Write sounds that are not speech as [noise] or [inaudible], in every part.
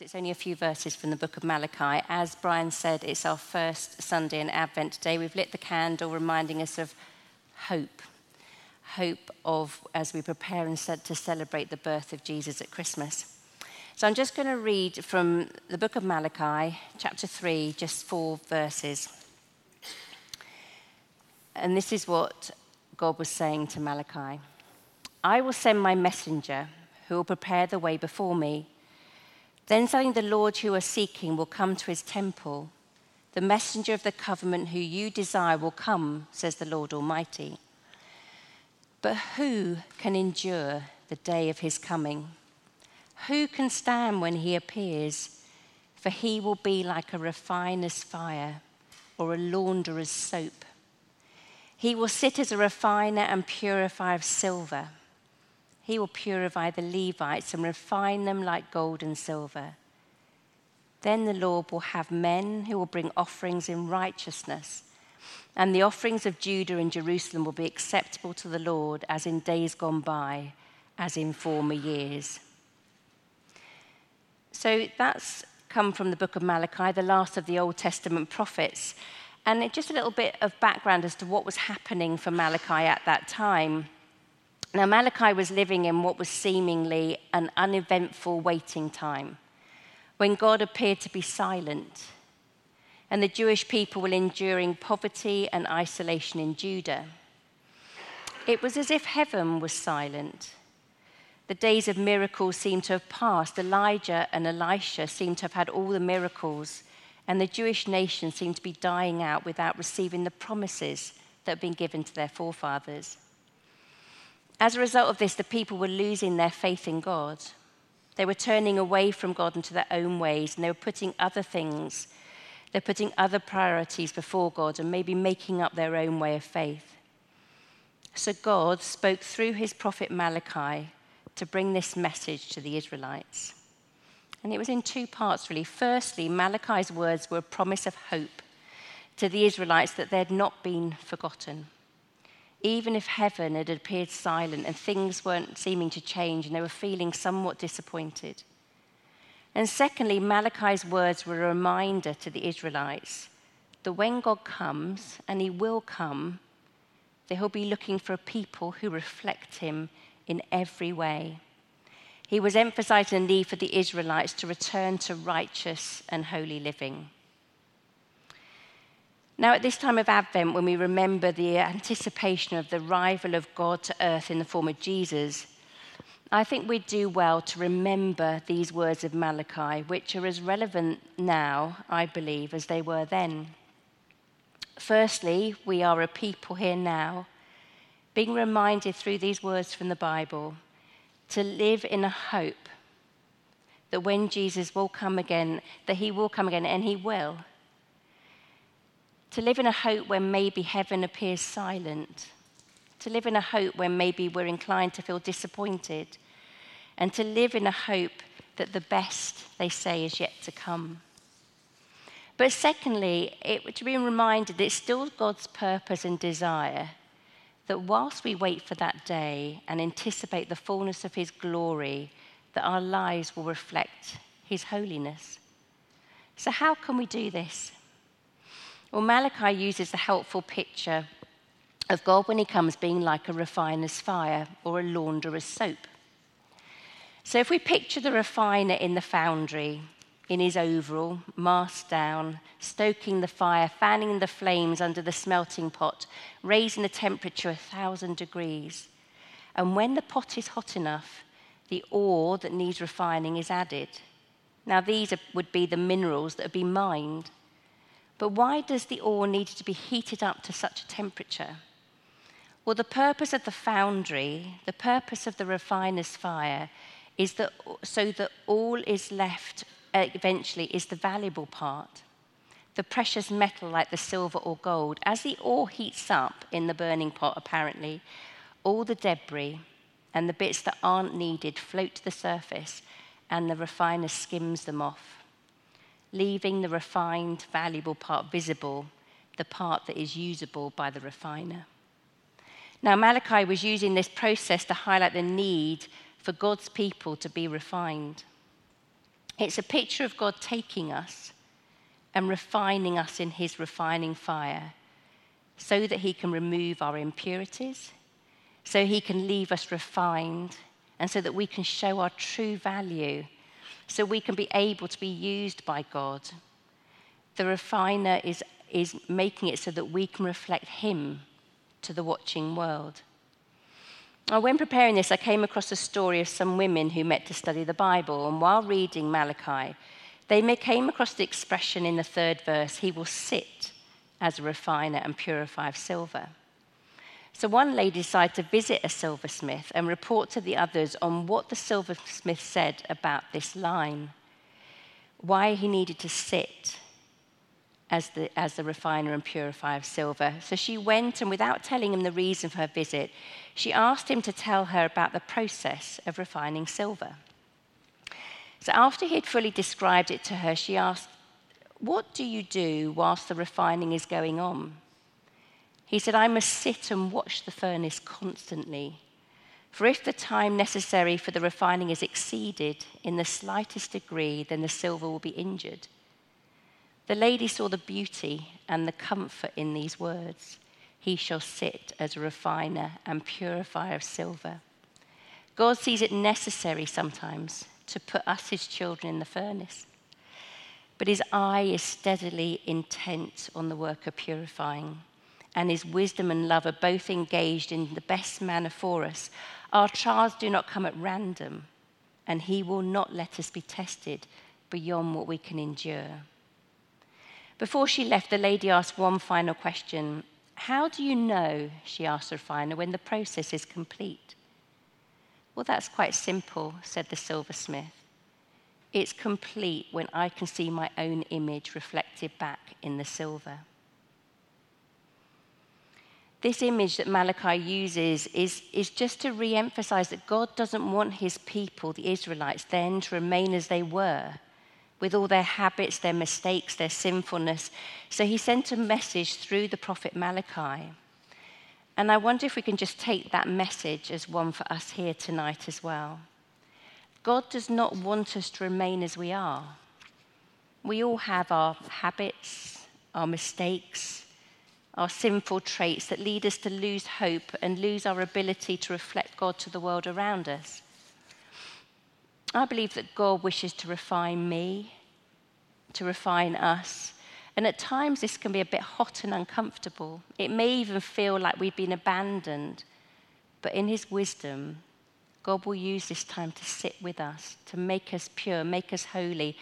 it's only a few verses from the book of Malachi. As Brian said, it's our first Sunday in Advent today. We've lit the candle, reminding us of hope. Hope of as we prepare and said to celebrate the birth of Jesus at Christmas. So I'm just going to read from the book of Malachi, chapter 3, just four verses. And this is what God was saying to Malachi I will send my messenger who will prepare the way before me. Then saying the Lord who are seeking will come to his temple. The messenger of the covenant who you desire will come, says the Lord Almighty. But who can endure the day of his coming? Who can stand when he appears? For he will be like a refiner's fire or a launderer's soap. He will sit as a refiner and purifier of silver he will purify the Levites and refine them like gold and silver. Then the Lord will have men who will bring offerings in righteousness, and the offerings of Judah and Jerusalem will be acceptable to the Lord as in days gone by, as in former years. So that's come from the book of Malachi, the last of the Old Testament prophets. And just a little bit of background as to what was happening for Malachi at that time. Now, Malachi was living in what was seemingly an uneventful waiting time when God appeared to be silent, and the Jewish people were enduring poverty and isolation in Judah. It was as if heaven was silent. The days of miracles seemed to have passed. Elijah and Elisha seemed to have had all the miracles, and the Jewish nation seemed to be dying out without receiving the promises that had been given to their forefathers. As a result of this, the people were losing their faith in God. They were turning away from God into their own ways, and they were putting other things, they're putting other priorities before God and maybe making up their own way of faith. So God spoke through his prophet Malachi to bring this message to the Israelites. And it was in two parts, really. Firstly, Malachi's words were a promise of hope to the Israelites that they had not been forgotten even if heaven had appeared silent and things weren't seeming to change and they were feeling somewhat disappointed. And secondly, Malachi's words were a reminder to the Israelites that when God comes, and he will come, that he'll be looking for a people who reflect him in every way. He was emphasizing the need for the Israelites to return to righteous and holy living. Now, at this time of Advent, when we remember the anticipation of the arrival of God to earth in the form of Jesus, I think we do well to remember these words of Malachi, which are as relevant now, I believe, as they were then. Firstly, we are a people here now, being reminded through these words from the Bible to live in a hope that when Jesus will come again, that he will come again, and he will to live in a hope when maybe heaven appears silent, to live in a hope when maybe we're inclined to feel disappointed, and to live in a hope that the best, they say, is yet to come. But secondly, it, to be reminded that it's still God's purpose and desire that whilst we wait for that day and anticipate the fullness of His glory, that our lives will reflect His holiness. So, how can we do this? Well, Malachi uses the helpful picture of God when he comes being like a refiner's fire or a launderer's soap. So if we picture the refiner in the foundry, in his overall, mask down, stoking the fire, fanning the flames under the smelting pot, raising the temperature a thousand degrees. And when the pot is hot enough, the ore that needs refining is added. Now, these are, would be the minerals that have been mined. But why does the ore need to be heated up to such a temperature? Well, the purpose of the foundry, the purpose of the refiner's fire, is that so that all is left uh, eventually is the valuable part. The precious metal like the silver or gold. As the ore heats up in the burning pot, apparently, all the debris and the bits that aren't needed float to the surface and the refiner skims them off leaving the refined, valuable part visible, the part that is usable by the refiner. Now, Malachi was using this process to highlight the need for God's people to be refined. It's a picture of God taking us and refining us in his refining fire so that he can remove our impurities, so he can leave us refined, and so that we can show our true value, so we can be able to be used by God. The refiner is, is making it so that we can reflect him to the watching world. Now, when preparing this, I came across a story of some women who met to study the Bible, and while reading Malachi, they came across the expression in the third verse, He will sit as a refiner and purifier of silver. So one lady decided to visit a silversmith and report to the others on what the silversmith said about this line, why he needed to sit as the, as the refiner and purifier of silver. So she went, and without telling him the reason for her visit, she asked him to tell her about the process of refining silver. So after he had fully described it to her, she asked, What do you do whilst the refining is going on? He said, I must sit and watch the furnace constantly. For if the time necessary for the refining is exceeded in the slightest degree, then the silver will be injured. The lady saw the beauty and the comfort in these words. He shall sit as a refiner and purifier of silver. God sees it necessary sometimes to put us, his children, in the furnace. But his eye is steadily intent on the work of purifying, and his wisdom and love are both engaged in the best manner for us. Our trials do not come at random, and he will not let us be tested beyond what we can endure. Before she left, the lady asked one final question. How do you know, she asked refiner, when the process is complete? Well, that's quite simple, said the silversmith. It's complete when I can see my own image reflected back in the silver. This image that Malachi uses is, is just to re emphasize that God doesn't want his people, the Israelites, then to remain as they were, with all their habits, their mistakes, their sinfulness. So he sent a message through the prophet Malachi and I wonder if we can just take that message as one for us here tonight as well. God does not want us to remain as we are. We all have our habits, our mistakes, our sinful traits that lead us to lose hope and lose our ability to reflect God to the world around us. I believe that God wishes to refine me, to refine us, and at times, this can be a bit hot and uncomfortable. It may even feel like we've been abandoned. But in His wisdom, God will use this time to sit with us, to make us pure, make us holy.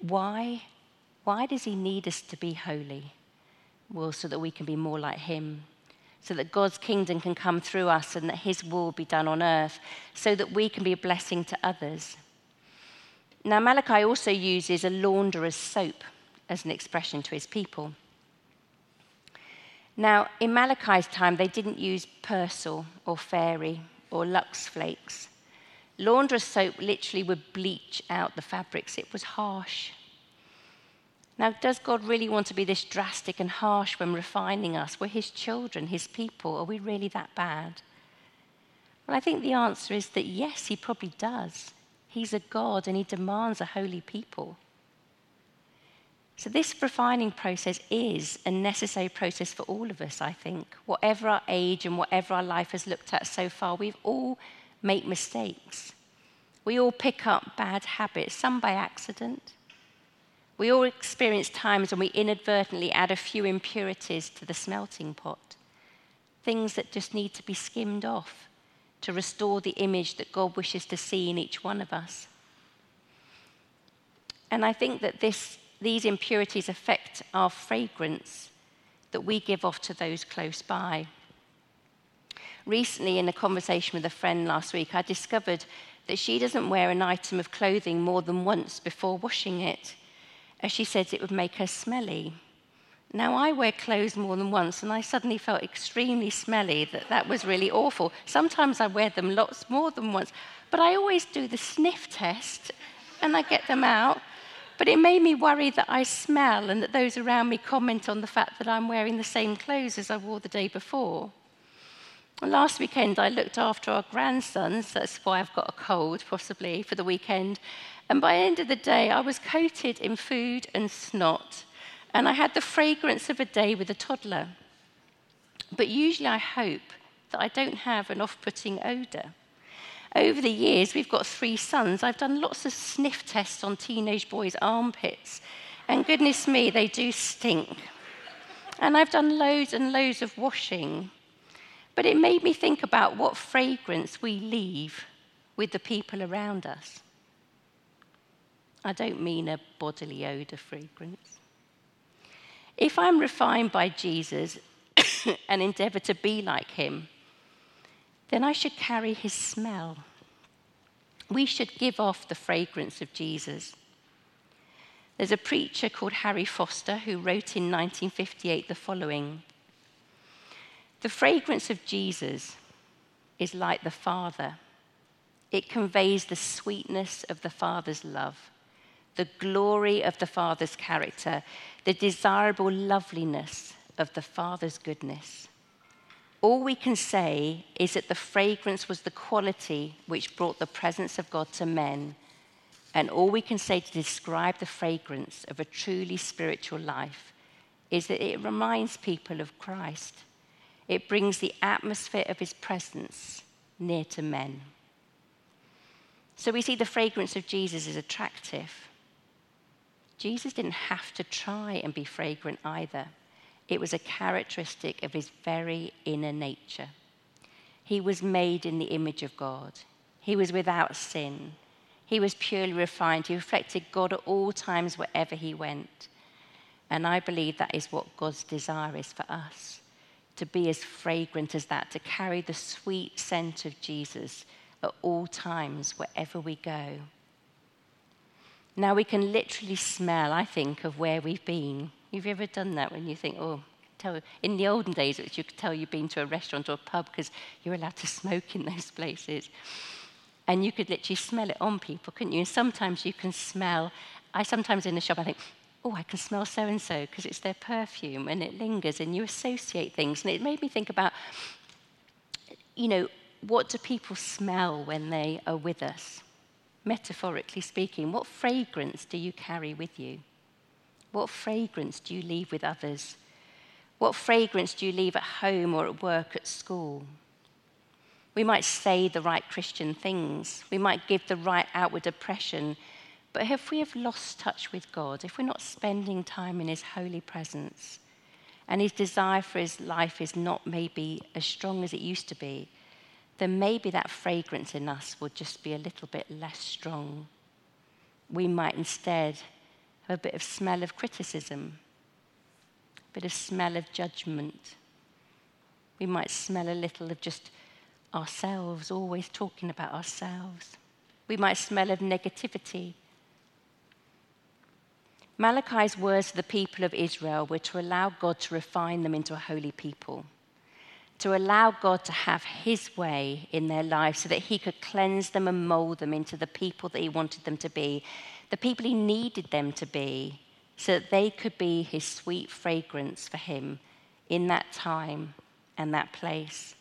Why? Why does He need us to be holy? Well, so that we can be more like Him, so that God's kingdom can come through us and that His will be done on earth, so that we can be a blessing to others. Now, Malachi also uses a launderer's soap as an expression to his people. Now, in Malachi's time, they didn't use Persil or Fairy or Lux Flakes. Laundress soap literally would bleach out the fabrics. It was harsh. Now, does God really want to be this drastic and harsh when refining us? We're His children, His people. Are we really that bad? Well, I think the answer is that yes, He probably does. He's a God and He demands a holy people. So, this refining process is a necessary process for all of us, I think. Whatever our age and whatever our life has looked at so far, we've all made mistakes. We all pick up bad habits, some by accident. We all experience times when we inadvertently add a few impurities to the smelting pot, things that just need to be skimmed off to restore the image that God wishes to see in each one of us. And I think that this these impurities affect our fragrance that we give off to those close by. Recently, in a conversation with a friend last week, I discovered that she doesn't wear an item of clothing more than once before washing it, as she says it would make her smelly. Now, I wear clothes more than once, and I suddenly felt extremely smelly that that was really awful. Sometimes I wear them lots more than once, but I always do the sniff test and I get them out. But it made me worry that I smell and that those around me comment on the fact that I'm wearing the same clothes as I wore the day before. Last weekend, I looked after our grandsons. That's why I've got a cold, possibly, for the weekend. And by the end of the day, I was coated in food and snot, and I had the fragrance of a day with a toddler. But usually I hope that I don't have an off putting odour. Over the years, we've got three sons. I've done lots of sniff tests on teenage boys' armpits, and goodness me, they do stink. And I've done loads and loads of washing. But it made me think about what fragrance we leave with the people around us. I don't mean a bodily odour fragrance. If I'm refined by Jesus [coughs] and endeavour to be like him, then I should carry his smell. We should give off the fragrance of Jesus. There's a preacher called Harry Foster who wrote in 1958 the following The fragrance of Jesus is like the Father, it conveys the sweetness of the Father's love, the glory of the Father's character, the desirable loveliness of the Father's goodness. All we can say is that the fragrance was the quality which brought the presence of God to men and all we can say to describe the fragrance of a truly spiritual life is that it reminds people of Christ. It brings the atmosphere of his presence near to men. So we see the fragrance of Jesus is attractive. Jesus didn't have to try and be fragrant either. It was a characteristic of his very inner nature. He was made in the image of God. He was without sin. He was purely refined. He reflected God at all times, wherever he went. And I believe that is what God's desire is for us to be as fragrant as that, to carry the sweet scent of Jesus at all times, wherever we go. Now, we can literally smell, I think, of where we've been. Have you ever done that when you think, oh, tell, in the olden days, you could tell you've been to a restaurant or a pub because you're allowed to [laughs] smoke in those places. And you could literally smell it on people, couldn't you? And sometimes you can smell, I sometimes in the shop, I think, oh, I can smell so and so because it's their perfume and it lingers and you associate things. And it made me think about, you know, what do people smell when they are with us? Metaphorically speaking, what fragrance do you carry with you? What fragrance do you leave with others? What fragrance do you leave at home or at work, at school? We might say the right Christian things, we might give the right outward oppression, but if we have lost touch with God, if we're not spending time in His holy presence, and His desire for His life is not maybe as strong as it used to be, then maybe that fragrance in us will just be a little bit less strong. We might instead have a bit of smell of criticism, a bit of smell of judgment. We might smell a little of just ourselves, always talking about ourselves. We might smell of negativity. Malachi's words to the people of Israel were to allow God to refine them into a holy people, to allow God to have his way in their lives so that he could cleanse them and mold them into the people that he wanted them to be, the people he needed them to be, so that they could be his sweet fragrance for him in that time and that place.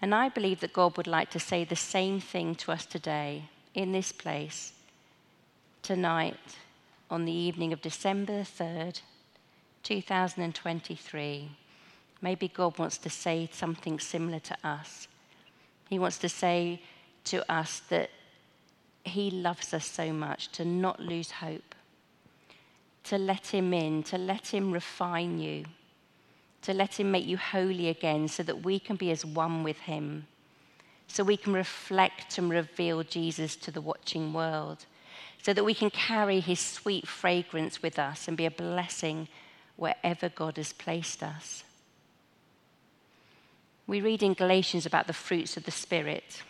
And I believe that God would like to say the same thing to us today in this place, tonight, on the evening of December 3rd, 2023. Maybe God wants to say something similar to us. He wants to say to us that He loves us so much, to not lose hope, to let Him in, to let Him refine you to let Him make you holy again so that we can be as one with Him, so we can reflect and reveal Jesus to the watching world, so that we can carry His sweet fragrance with us and be a blessing wherever God has placed us. We read in Galatians about the fruits of the Spirit.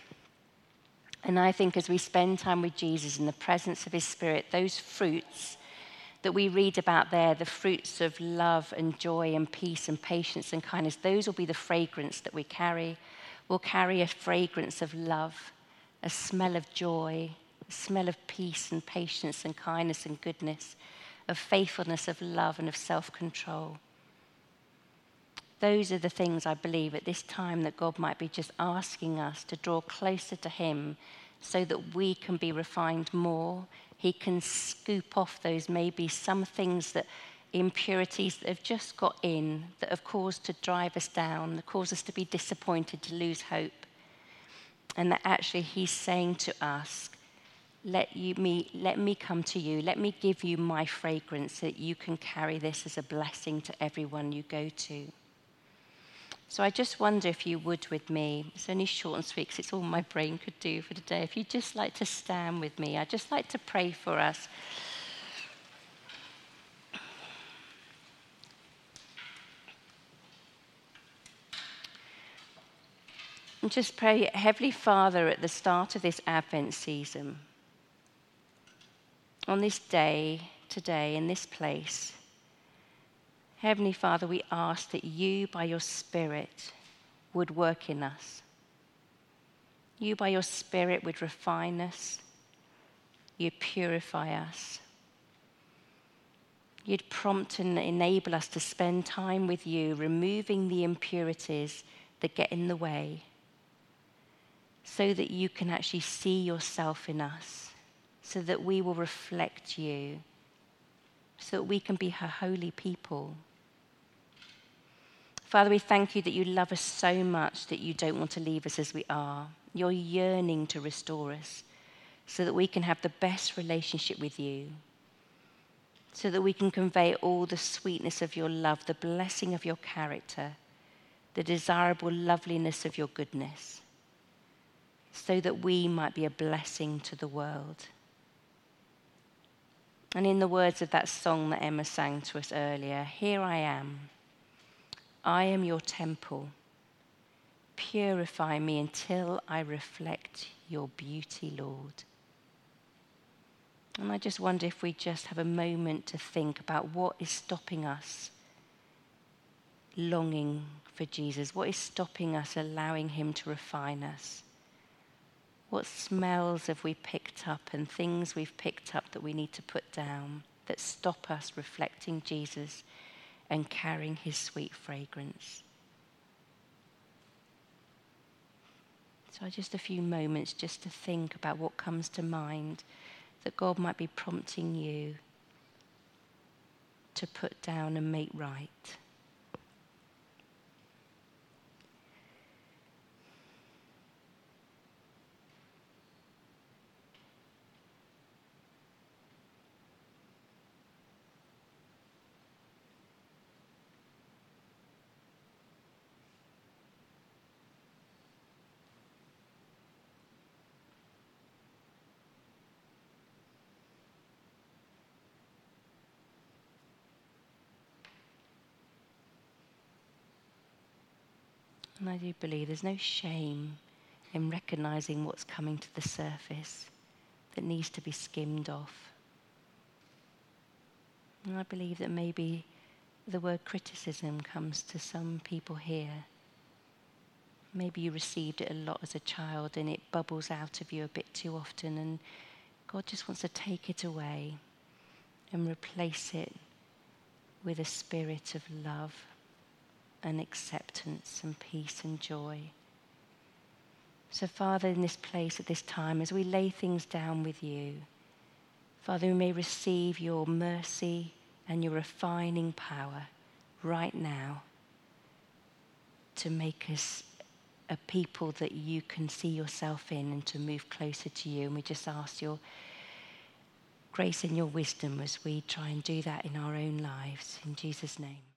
And I think as we spend time with Jesus in the presence of His Spirit, those fruits that we read about there, the fruits of love and joy and peace and patience and kindness, those will be the fragrance that we carry. We'll carry a fragrance of love, a smell of joy, a smell of peace and patience and kindness and goodness, of faithfulness, of love, and of self control. Those are the things I believe at this time that God might be just asking us to draw closer to Him so that we can be refined more. He can scoop off those maybe some things that impurities that have just got in, that have caused to drive us down, that cause us to be disappointed, to lose hope. And that actually He's saying to us, let, you, me, let me come to you. Let me give you my fragrance so that you can carry this as a blessing to everyone you go to. So I just wonder if you would with me. It's only short and sweet because it's all my brain could do for today. If you'd just like to stand with me, I'd just like to pray for us. And just pray, Heavenly Father, at the start of this Advent season, on this day, today, in this place, Heavenly Father, we ask that you, by your Spirit, would work in us. You, by your Spirit, would refine us. You'd purify us. You'd prompt and enable us to spend time with you, removing the impurities that get in the way, so that you can actually see yourself in us so that we will reflect you, so that we can be her holy people. Father, we thank you that you love us so much that you don't want to leave us as we are. You're yearning to restore us so that we can have the best relationship with you, so that we can convey all the sweetness of your love, the blessing of your character, the desirable loveliness of your goodness, so that we might be a blessing to the world. And in the words of that song that Emma sang to us earlier, here I am. I am your temple. Purify me until I reflect your beauty, Lord. And I just wonder if we just have a moment to think about what is stopping us longing for Jesus, what is stopping us allowing him to refine us. What smells have we picked up and things we've picked up that we need to put down that stop us reflecting Jesus and carrying his sweet fragrance? So, just a few moments just to think about what comes to mind that God might be prompting you to put down and make right. And I do believe there's no shame in recognizing what's coming to the surface that needs to be skimmed off. And I believe that maybe the word criticism comes to some people here. Maybe you received it a lot as a child and it bubbles out of you a bit too often, and God just wants to take it away and replace it with a spirit of love and acceptance and peace and joy. So, Father, in this place at this time, as we lay things down with you, Father, we may receive your mercy and your refining power right now to make us a people that you can see yourself in and to move closer to you. And we just ask your grace and your wisdom as we try and do that in our own lives. In Jesus' name.